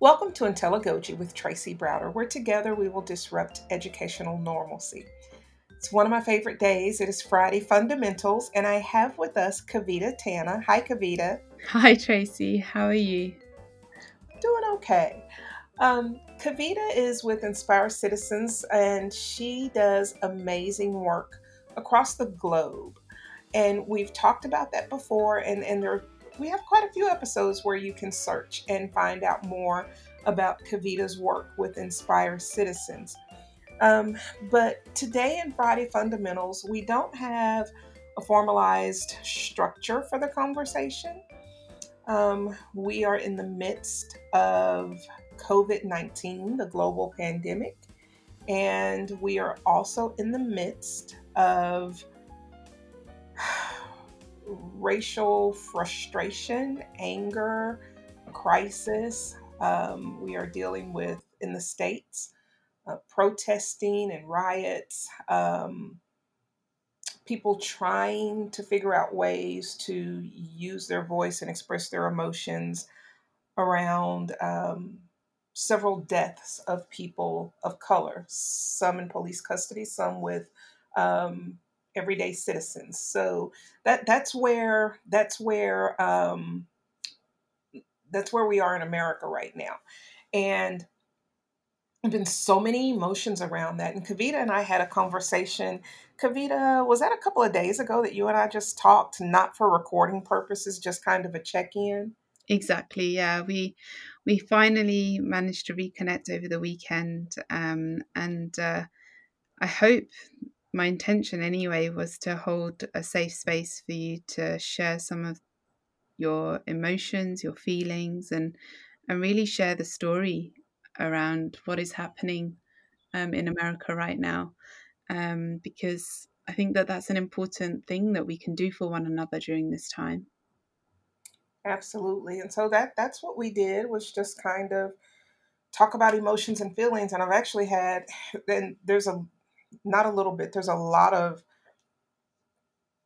Welcome to Intelligogy with Tracy Browder, where together we will disrupt educational normalcy. It's one of my favorite days. It is Friday Fundamentals, and I have with us Kavita Tana. Hi, Kavita. Hi, Tracy. How are you? Doing okay. Um, Kavita is with Inspire Citizens, and she does amazing work across the globe. And we've talked about that before, and, and there we have quite a few episodes where you can search and find out more about Kavita's work with Inspire Citizens. Um, but today in Friday Fundamentals, we don't have a formalized structure for the conversation. Um, we are in the midst of COVID 19, the global pandemic, and we are also in the midst of racial frustration, anger, crisis. Um, we are dealing with in the states uh, protesting and riots, um, people trying to figure out ways to use their voice and express their emotions around um, several deaths of people of color, some in police custody, some with um, everyday citizens. So that that's where that's where um, that's where we are in America right now, and there've been so many emotions around that. And Kavita and I had a conversation. Kavita, was that a couple of days ago that you and I just talked, not for recording purposes, just kind of a check in? Exactly. Yeah, we we finally managed to reconnect over the weekend, um, and uh, I hope my intention anyway was to hold a safe space for you to share some of your emotions, your feelings, and and really share the story around what is happening um, in America right now, um, because I think that that's an important thing that we can do for one another during this time. Absolutely, and so that that's what we did was just kind of talk about emotions and feelings, and I've actually had and there's a not a little bit. There's a lot of,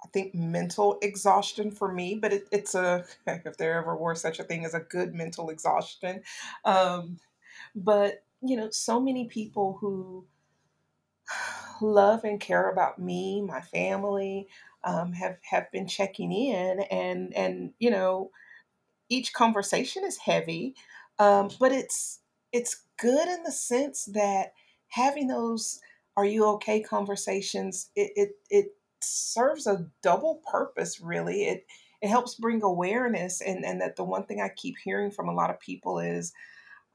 I think, mental exhaustion for me, but it, it's a, if there ever were such a thing as a good mental exhaustion. Um, but, you know, so many people who love and care about me, my family, um, have, have been checking in and, and, you know, each conversation is heavy, um, but it's, it's good in the sense that having those are you okay conversations? It it, it serves a double purpose really. It it helps bring awareness and and that the one thing i keep hearing from a lot of people is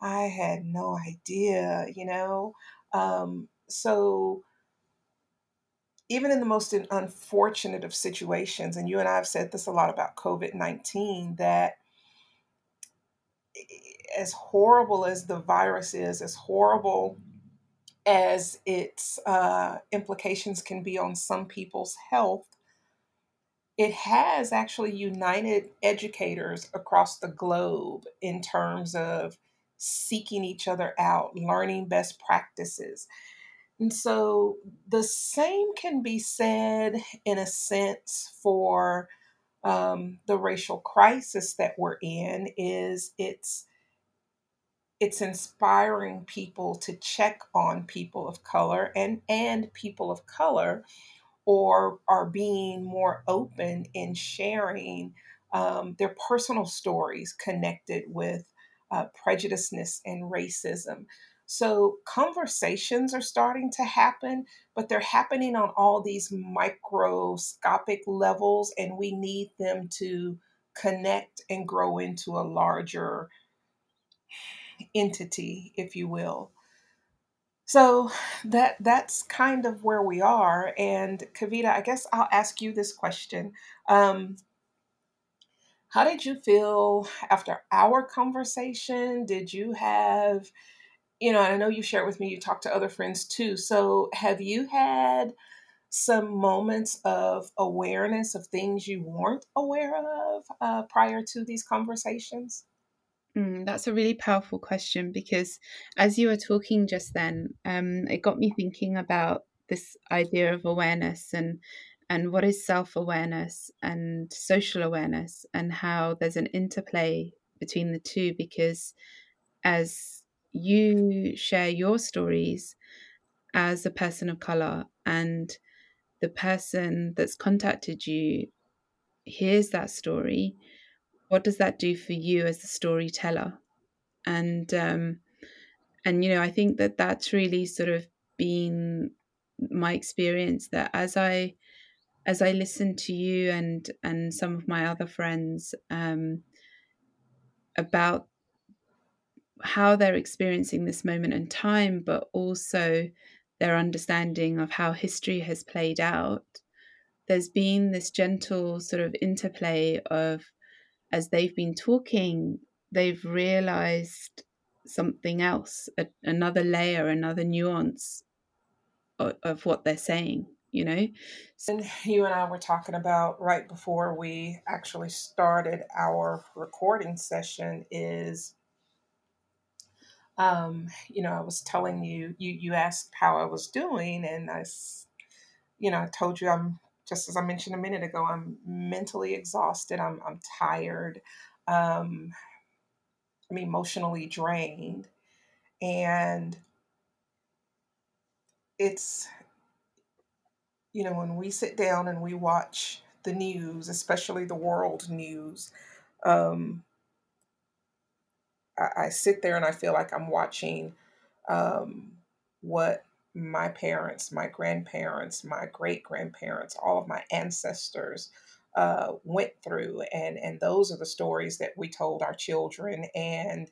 i had no idea you know? Um, so even in the most unfortunate of situations and you and i have said this a lot about covid-19 that as horrible as the virus is as horrible as its uh, implications can be on some people's health, it has actually united educators across the globe in terms of seeking each other out, learning best practices. And so the same can be said in a sense for um, the racial crisis that we're in is it's it's inspiring people to check on people of color and and people of color or are being more open in sharing um, their personal stories connected with uh, prejudiceness and racism. So conversations are starting to happen but they're happening on all these microscopic levels and we need them to connect and grow into a larger entity, if you will. So that that's kind of where we are. And Kavita, I guess I'll ask you this question. Um, how did you feel after our conversation? Did you have, you know, and I know you shared with me, you talked to other friends too. So have you had some moments of awareness of things you weren't aware of uh, prior to these conversations? Mm, that's a really powerful question because as you were talking just then, um, it got me thinking about this idea of awareness and and what is self-awareness and social awareness and how there's an interplay between the two because as you share your stories as a person of color and the person that's contacted you hears that story what does that do for you as a storyteller? And um and you know i think that that's really sort of been my experience that as i as i listen to you and and some of my other friends um about how they're experiencing this moment in time, but also their understanding of how history has played out, there's been this gentle sort of interplay of as they've been talking, they've realized something else, a, another layer, another nuance of, of what they're saying, you know? And you and I were talking about right before we actually started our recording session is um, you know, I was telling you, you you asked how I was doing, and I, you know, I told you I'm just as I mentioned a minute ago, I'm mentally exhausted. I'm I'm tired. Um, I'm emotionally drained, and it's you know when we sit down and we watch the news, especially the world news. Um, I, I sit there and I feel like I'm watching um, what my parents, my grandparents, my great grandparents, all of my ancestors uh, went through, and and those are the stories that we told our children, and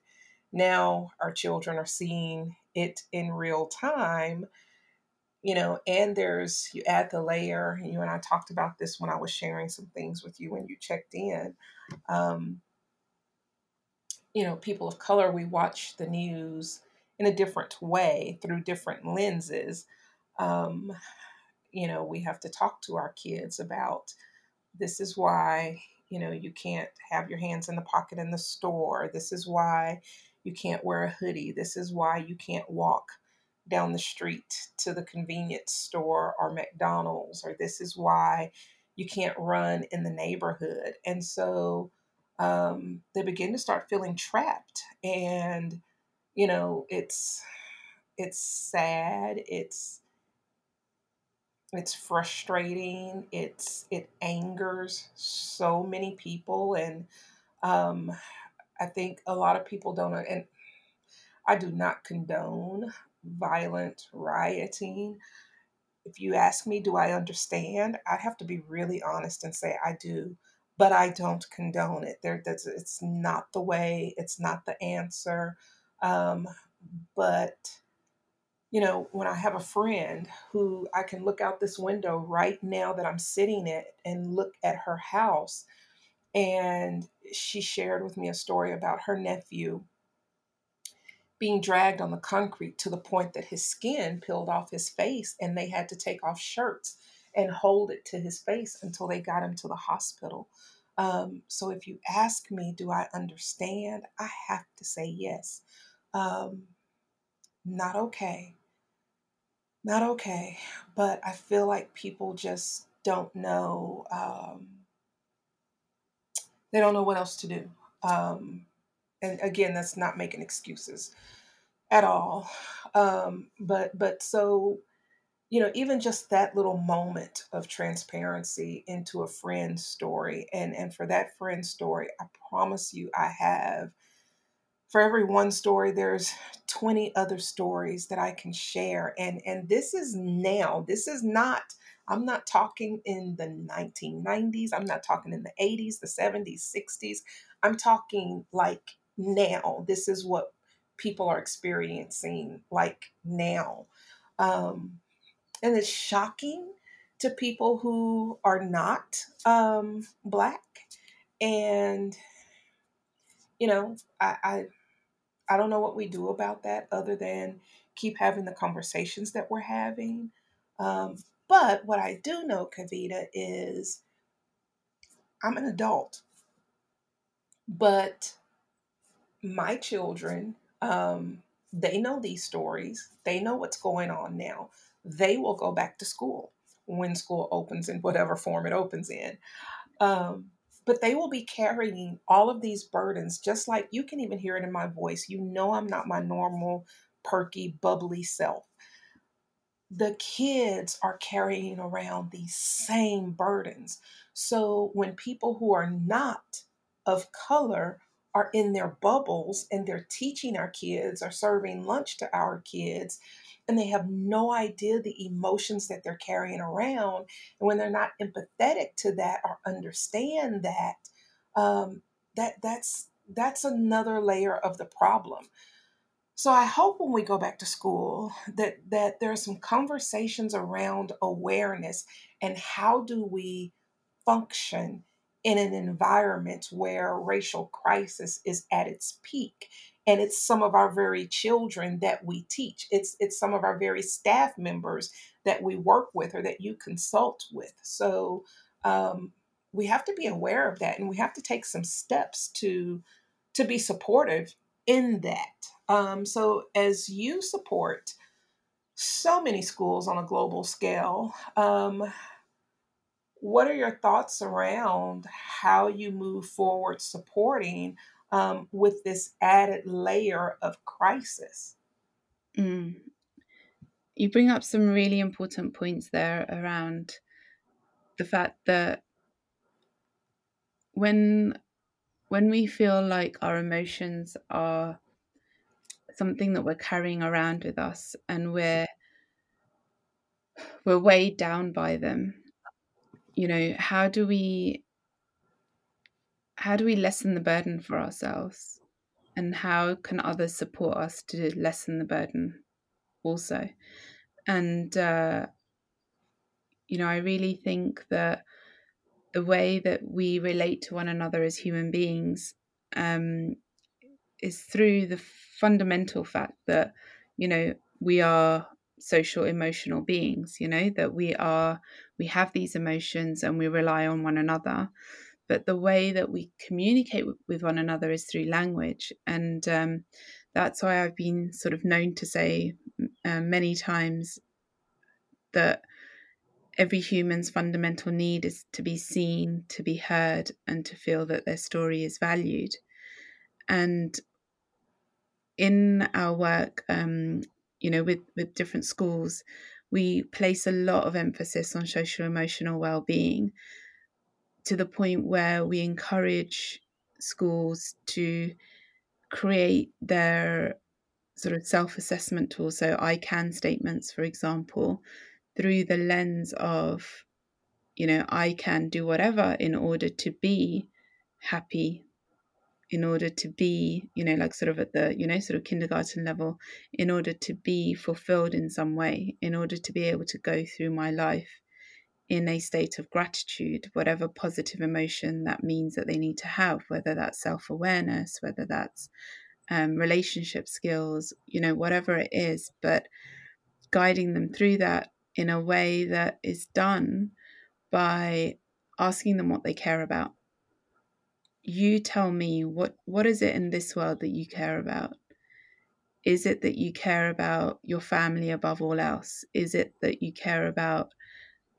now our children are seeing it in real time. You know, and there's you add the layer. You and I talked about this when I was sharing some things with you when you checked in. Um, you know, people of color, we watch the news in a different way through different lenses. Um, you know, we have to talk to our kids about this is why, you know, you can't have your hands in the pocket in the store. This is why you can't wear a hoodie. This is why you can't walk down the street to the convenience store or McDonald's, or this is why you can't run in the neighborhood. And so, um, they begin to start feeling trapped and you know it's it's sad it's it's frustrating it's it angers so many people and um, i think a lot of people don't and i do not condone violent rioting if you ask me do i understand i have to be really honest and say i do but I don't condone it. There, that's it's not the way. It's not the answer. Um, but you know, when I have a friend who I can look out this window right now that I'm sitting at and look at her house, and she shared with me a story about her nephew being dragged on the concrete to the point that his skin peeled off his face and they had to take off shirts and hold it to his face until they got him to the hospital. Um, so if you ask me, do I understand? I have to say yes. Um, not okay. Not okay. But I feel like people just don't know. Um, they don't know what else to do. Um, and again, that's not making excuses at all. Um, but but so you know, even just that little moment of transparency into a friend's story, and and for that friend's story, I promise you, I have. For every one story, there's 20 other stories that I can share, and and this is now. This is not. I'm not talking in the 1990s. I'm not talking in the 80s, the 70s, 60s. I'm talking like now. This is what people are experiencing like now. Um, and it's shocking to people who are not um, black. And you know, I, I don't know what we do about that other than keep having the conversations that we're having. Um, but what I do know, Kavita, is I'm an adult, but my children, um, they know these stories. They know what's going on now. They will go back to school when school opens in whatever form it opens in. Um, but they will be carrying all of these burdens, just like you can even hear it in my voice. You know, I'm not my normal, perky, bubbly self. The kids are carrying around these same burdens. So when people who are not of color are in their bubbles and they're teaching our kids or serving lunch to our kids, and they have no idea the emotions that they're carrying around. And when they're not empathetic to that or understand that, um, that that's that's another layer of the problem. So I hope when we go back to school that that there are some conversations around awareness and how do we function in an environment where racial crisis is at its peak and it's some of our very children that we teach. It's it's some of our very staff members that we work with or that you consult with. So um, we have to be aware of that and we have to take some steps to to be supportive in that. Um, so as you support so many schools on a global scale um, what are your thoughts around how you move forward supporting um, with this added layer of crisis? Mm. You bring up some really important points there around the fact that when when we feel like our emotions are something that we're carrying around with us and we're we're weighed down by them you know how do we how do we lessen the burden for ourselves? And how can others support us to lessen the burden also? And uh, you know i really think that the way that we relate to one another as human beings um, is through the fundamental fact that you know we are social emotional beings you know that we are we have these emotions and we rely on one another. But the way that we communicate with one another is through language. And um, that's why i've been sort of known to say uh, many times that every human's fundamental need is to be seen to be heard and to feel that their story is valued. And in our work um, you know with with different schools we place a lot of emphasis on social emotional well-being to the point where we encourage schools to create their sort of self-assessment tools so i can statements for example through the lens of you know i can do whatever in order to be happy in order to be, you know, like sort of at the, you know, sort of kindergarten level, in order to be fulfilled in some way, in order to be able to go through my life in a state of gratitude, whatever positive emotion that means that they need to have, whether that's self awareness, whether that's um, relationship skills, you know, whatever it is, but guiding them through that in a way that is done by asking them what they care about you tell me what what is it in this world that you care about? Is it that you care about your family above all else? Is it that you care about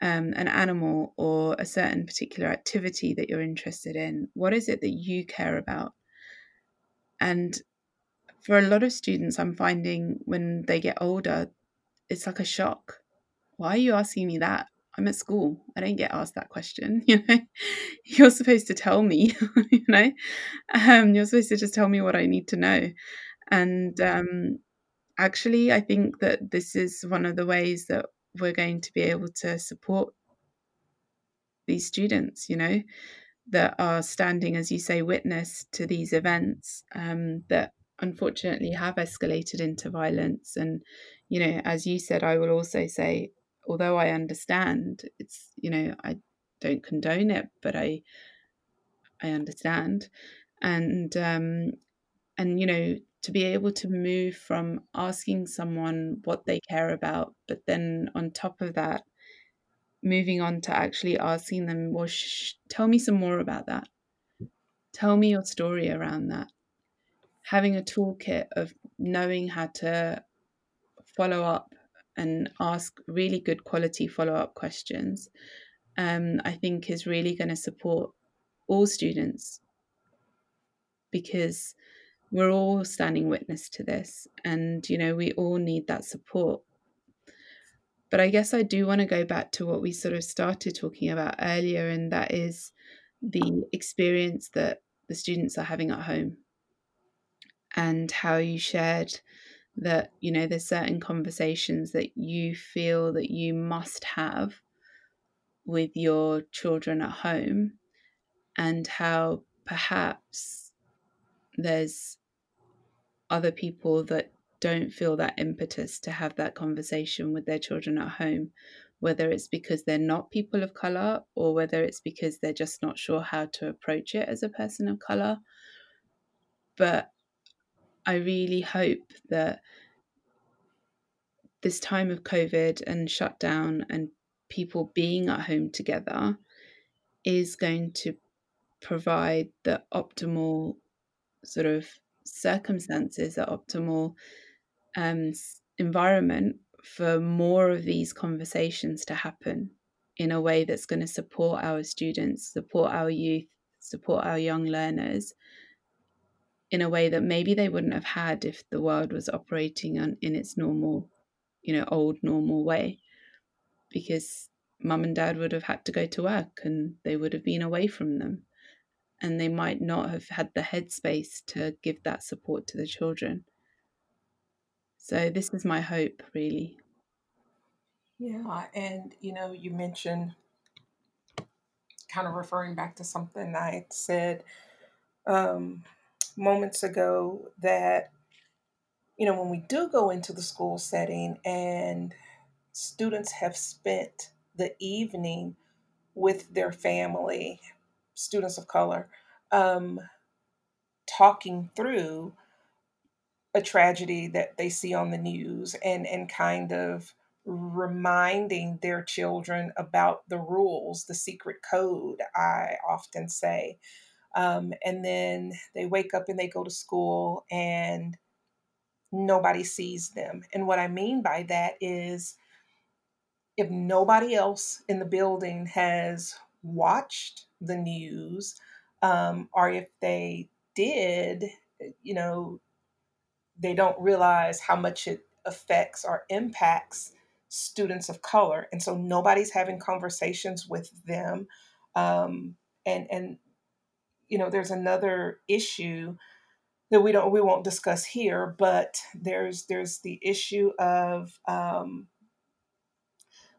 um, an animal or a certain particular activity that you're interested in? What is it that you care about? And for a lot of students i'm finding when they get older it's like a shock. Why are you asking me that I'm at school. I don't get asked that question. You know, you're supposed to tell me. You know, um, you're supposed to just tell me what I need to know. And um, actually, I think that this is one of the ways that we're going to be able to support these students. You know, that are standing, as you say, witness to these events um, that unfortunately have escalated into violence. And you know, as you said, I will also say although I understand, it's you know I don't condone it, but I I understand, and um, and you know to be able to move from asking someone what they care about, but then on top of that, moving on to actually asking them, well, sh- tell me some more about that. Tell me your story around that. Having a toolkit of knowing how to follow up and ask really good quality follow up questions, um, I think is really going to support all students because we're all standing witness to this and you know we all need that support. But i guess i do want to go back to what we sort of started talking about earlier and that is the experience that the students are having at home and how you shared that you know there's certain conversations that you feel that you must have with your children at home and how perhaps there's other people that don't feel that impetus to have that conversation with their children at home whether it's because they're not people of color or whether it's because they're just not sure how to approach it as a person of color. But i really hope that this time of covid and shutdown and people being at home together is going to provide the optimal sort of circumstances, the optimal um, environment for more of these conversations to happen in a way that's going to support our students, support our youth, support our young learners in a way that maybe they wouldn't have had if the world was operating on, in its normal, you know, old normal way. Because mum and dad would have had to go to work and they would have been away from them. And they might not have had the headspace to give that support to the children. So, this is my hope, really. Yeah, and you know, you mentioned kind of referring back to something I said um, moments ago that, you know, when we do go into the school setting and students have spent the evening with their family, students of color, um, talking through a tragedy that they see on the news and, and kind of reminding their children about the rules, the secret code, I often say. Um, and then they wake up and they go to school and nobody sees them. And what I mean by that is if nobody else in the building has watched the news, um, or if they did, you know, they don't realize how much it affects or impacts students of color. And so nobody's having conversations with them. Um, and, and, you know, there's another issue that we don't we won't discuss here, but there's there's the issue of um,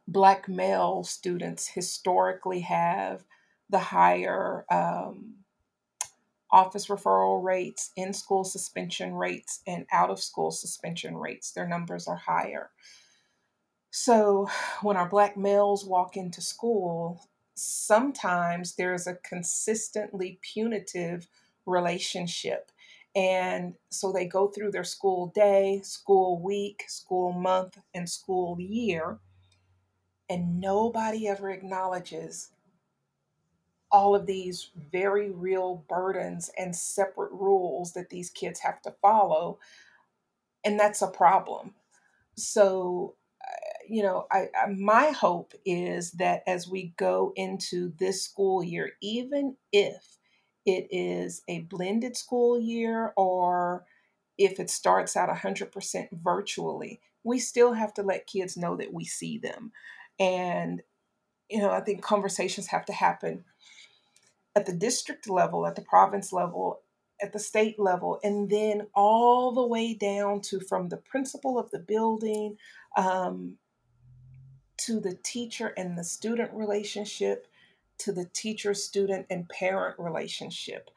black male students historically have the higher um, office referral rates, in school suspension rates, and out of school suspension rates. Their numbers are higher. So when our black males walk into school, sometimes there's a consistently punitive relationship. And so they go through their school day, school week, school month, and school year and nobody ever acknowledges all of these very real burdens and separate rules that these kids have to follow. And that's a problem. So, you know, I, I, my hope is that as we go into this school year, even if it is a blended school year or if it starts out 100% virtually, we still have to let kids know that we see them. And, you know, I think conversations have to happen at the district level, at the province level, at the state level, and then all the way down to from the principal of the building um, to the teacher and the student relationship to the teacher, student, and parent relationship.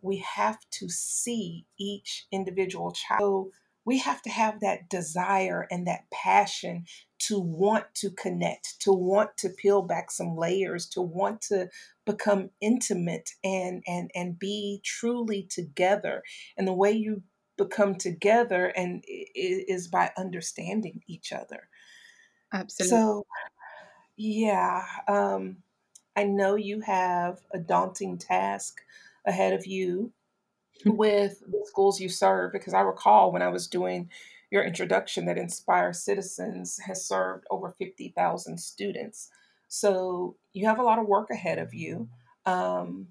We have to see each individual child we have to have that desire and that passion to want to connect, to want to peel back some layers, to want to become intimate and and and be truly together. And the way you become together and is by understanding each other. Absolutely. So yeah, um, I know you have a daunting task ahead of you with the schools you serve because I recall when I was doing your introduction that Inspire Citizens has served over 50,000 students. So you have a lot of work ahead of you. Um,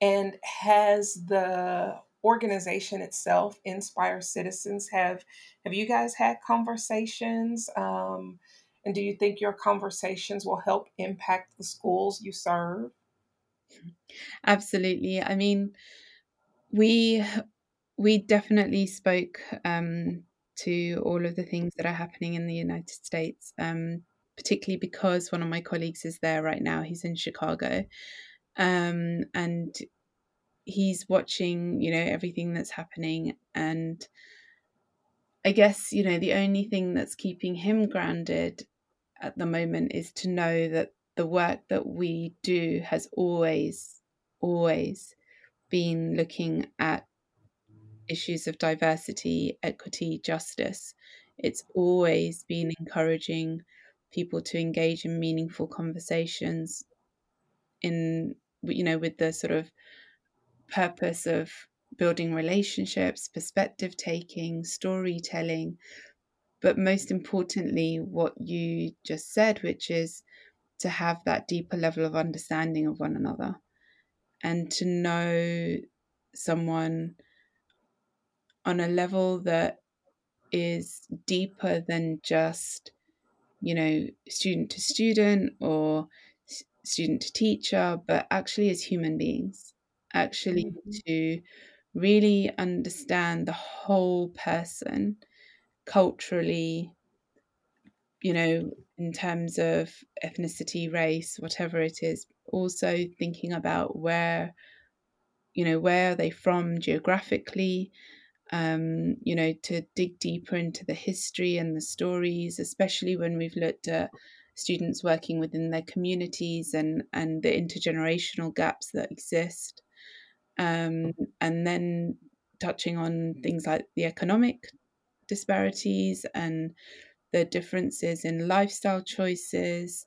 And has the organization itself, Inspire Citizens, have have you guys had conversations? Um, and do you think your conversations will help impact the schools you serve? Absolutely. I mean, we we definitely spoke um, to all of the things that are happening in the United States, um, particularly because one of my colleagues is there right now. He's in Chicago, um, and he's watching, you know, everything that's happening. And I guess you know the only thing that's keeping him grounded at the moment is to know that the work that we do has always, always been looking at issues of diversity, equity, justice. It's always been encouraging people to engage in meaningful conversations in you know with the sort of purpose of building relationships, perspective taking, storytelling, but most importantly what you just said which is to have that deeper level of understanding of one another and to know someone on a level that is deeper than just you know student to student or student to teacher but actually as human beings actually mm-hmm. to really understand the whole person culturally you know in terms of ethnicity race whatever it is also thinking about where you know where are they from geographically um, you know, to dig deeper into the history and the stories, especially when we've looked at students working within their communities and, and the intergenerational gaps that exist. Um, and then touching on things like the economic disparities and the differences in lifestyle choices.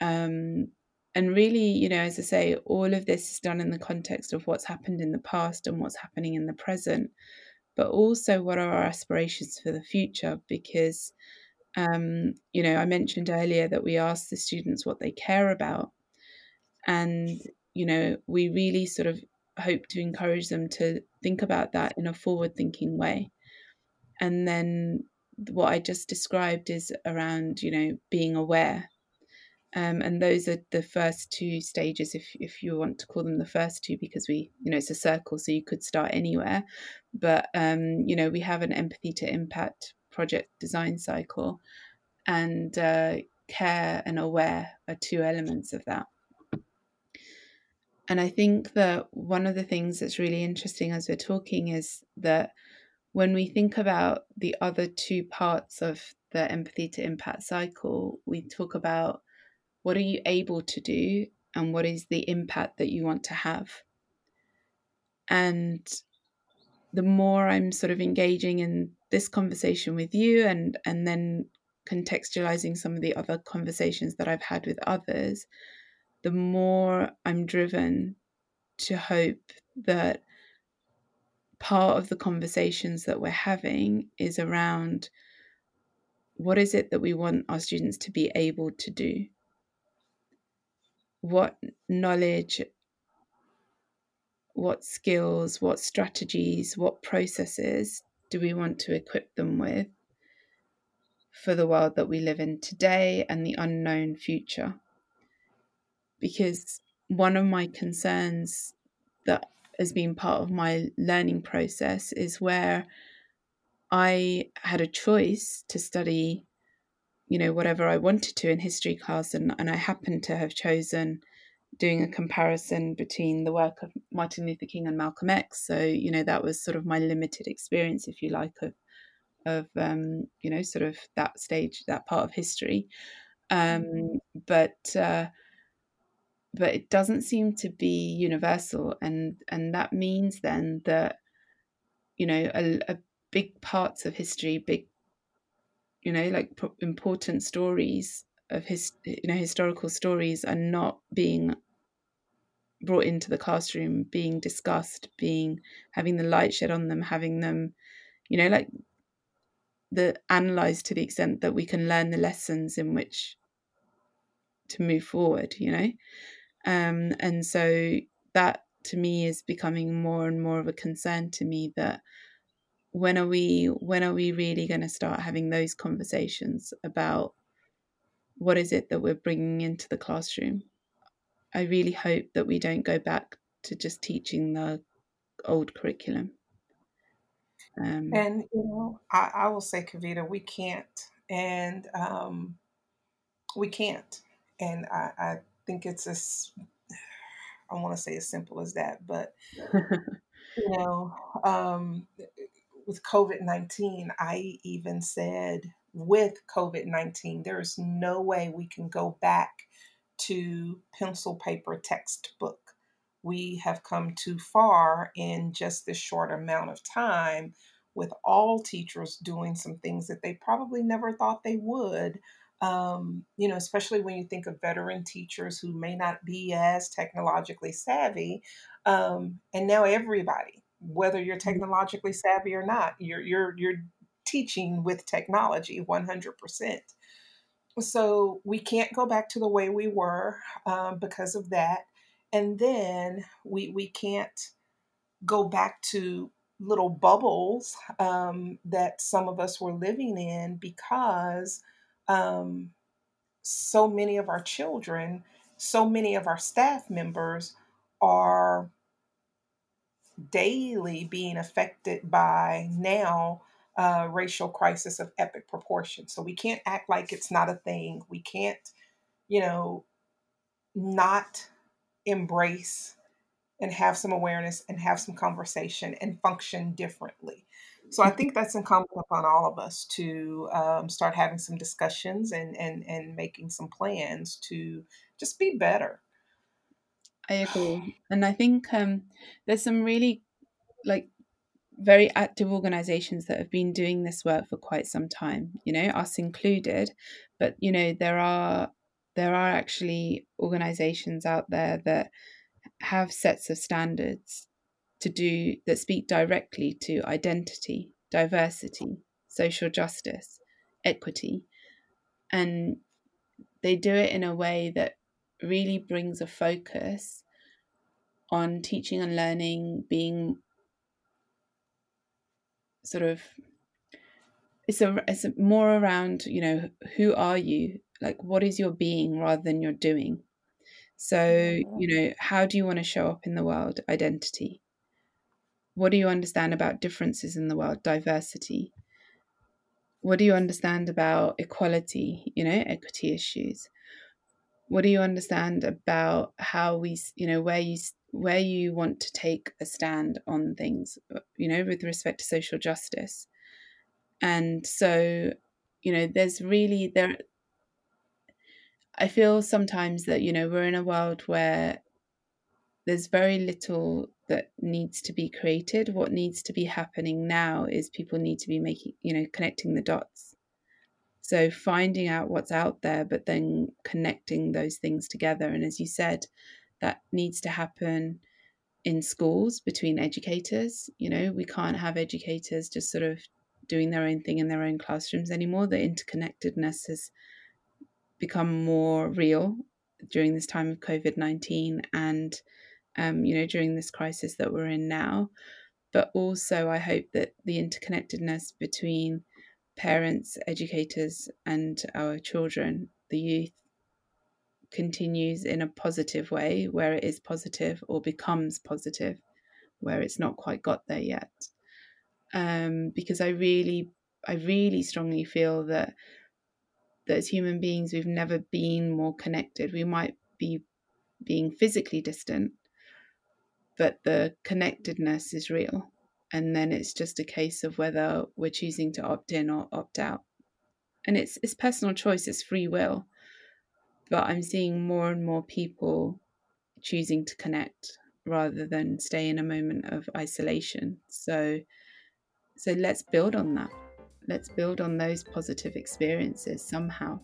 Um, and really, you know, as I say, all of this is done in the context of what's happened in the past and what's happening in the present but also what are our aspirations for the future? Because, um, you know, I mentioned earlier that we ask the students what they care about. And, you know, we really sort of hope to encourage them to think about that in a forward thinking way. And then what I just described is around, you know, being aware um, and those are the first two stages, if if you want to call them the first two, because we, you know, it's a circle, so you could start anywhere. But um, you know, we have an empathy to impact project design cycle, and uh, care and aware are two elements of that. And I think that one of the things that's really interesting as we're talking is that when we think about the other two parts of the empathy to impact cycle, we talk about what are you able to do? And what is the impact that you want to have? And the more I'm sort of engaging in this conversation with you and and then contextualizing some of the other conversations that I've had with others, the more I'm driven to hope that part of the conversations that we're having is around what is it that we want our students to be able to do? what knowledge, what skills, what strategies, what processes do we want to equip them with for the world that we live in today and the unknown future? Because one of my concerns that has being part of my learning process is where I had a choice to study you know whatever I wanted to in history class, and and I happened to have chosen doing a comparison between the work of Martin Luther King and Malcolm X. So you know that was sort of my limited experience, if you like, of of um, you know sort of that stage, that part of history. Um, but uh, but it doesn't seem to be universal, and and that means then that you know a, a big parts of history, big you know like important stories of his you know historical stories are not being brought into the classroom being discussed being having the light shed on them having them you know like the analyzed to the extent that we can learn the lessons in which to move forward you know um and so that to me is becoming more and more of a concern to me that when are we when are we really going to start having those conversations about what is it that we're bringing into the classroom? I really hope that we don't go back to just teaching the old curriculum. Um, and you know I, I, will say kavita we can't and um, we can't. And I, I think it's as I want to say as simple as that, but you know, um, with COVID 19, I even said with COVID 19, there is no way we can go back to pencil paper textbook. We have come too far in just this short amount of time with all teachers doing some things that they probably never thought they would um, you know, especially when you think of veteran teachers who may not be as technologically savvy. Um, and now everybody, whether you're mm-hmm. technologically savvy or not, you're you're you're teaching with technology 100%. So we can't go back to the way we were um, because of that, and then we we can't go back to little bubbles um, that some of us were living in because um, so many of our children, so many of our staff members are daily being affected by now uh, racial crisis of epic proportion. So we can't act like it's not a thing. We can't, you know, not embrace and have some awareness and have some conversation and function differently. So I think that's incumbent upon all of us to um, start having some discussions and, and, and making some plans to just be better. I agree. And I think um, there's some really like very active organizations that have been doing this work for quite some time, you know, us included. But, you know, there are there are actually organizations out there that have sets of standards to do that speak directly to identity, diversity, social justice, equity. And they do it in a way that really brings a focus on teaching and learning being sort of it's a it's a more around you know who are you? Like what is your being rather than your doing? So you know how do you want to show up in the world? Identity what do you understand about differences in the world, diversity? What do you understand about equality, you know, equity issues? What do you understand about how we, you know, where you where you want to take a stand on things, you know, with respect to social justice? And so, you know, there's really there I feel sometimes that, you know, we're in a world where there's very little that needs to be created. What needs to be happening now is people need to be making, you know, connecting the dots. So finding out what's out there, but then connecting those things together. And as you said, that needs to happen in schools between educators. You know, we can't have educators just sort of doing their own thing in their own classrooms anymore. The interconnectedness has become more real during this time of COVID 19 and um, you know, during this crisis that we're in now. But also, I hope that the interconnectedness between parents, educators, and our children, the youth, continues in a positive way where it is positive or becomes positive where it's not quite got there yet. Um, because I really, I really strongly feel that that as human beings we've never been more connected. We might be being physically distant, but the connectedness is real. And then it's just a case of whether we're choosing to opt in or opt out. And it's it's personal choice, it's free will. But I'm seeing more and more people choosing to connect rather than stay in a moment of isolation. So so let's build on that. Let's build on those positive experiences somehow.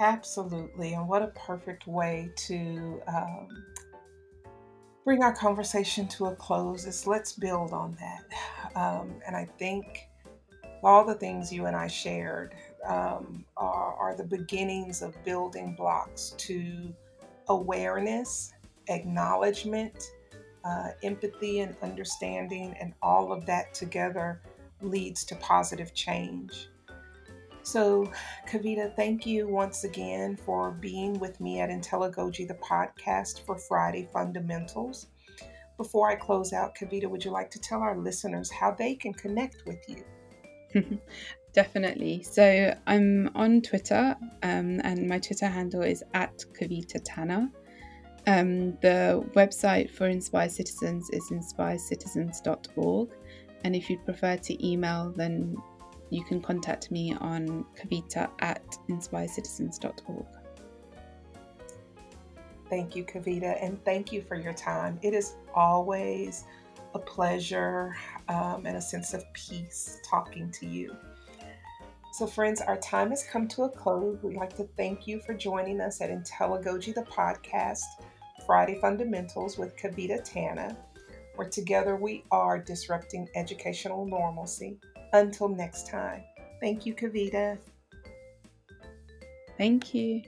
Absolutely. And what a perfect way to um, bring our conversation to a close is let's build on that. Um, and I think all the things you and I shared um, are, are the beginnings of building blocks to awareness acknowledgement, uh, empathy, and understanding, and all of that together leads to positive change. So, Kavita, thank you once again for being with me at Intelligogy, the podcast for Friday Fundamentals. Before I close out, Kavita, would you like to tell our listeners how they can connect with you? Definitely. So I'm on Twitter, um, and my Twitter handle is at Kavita Tanna. Um, the website for Inspire Citizens is inspirecitizens.org. And if you'd prefer to email, then you can contact me on kavita at inspirecitizens.org. Thank you, Kavita, and thank you for your time. It is always a pleasure um, and a sense of peace talking to you. So, friends, our time has come to a close. We'd like to thank you for joining us at Intelligogy, the podcast, Friday Fundamentals with Kavita Tana, where together we are disrupting educational normalcy. Until next time, thank you, Kavita. Thank you.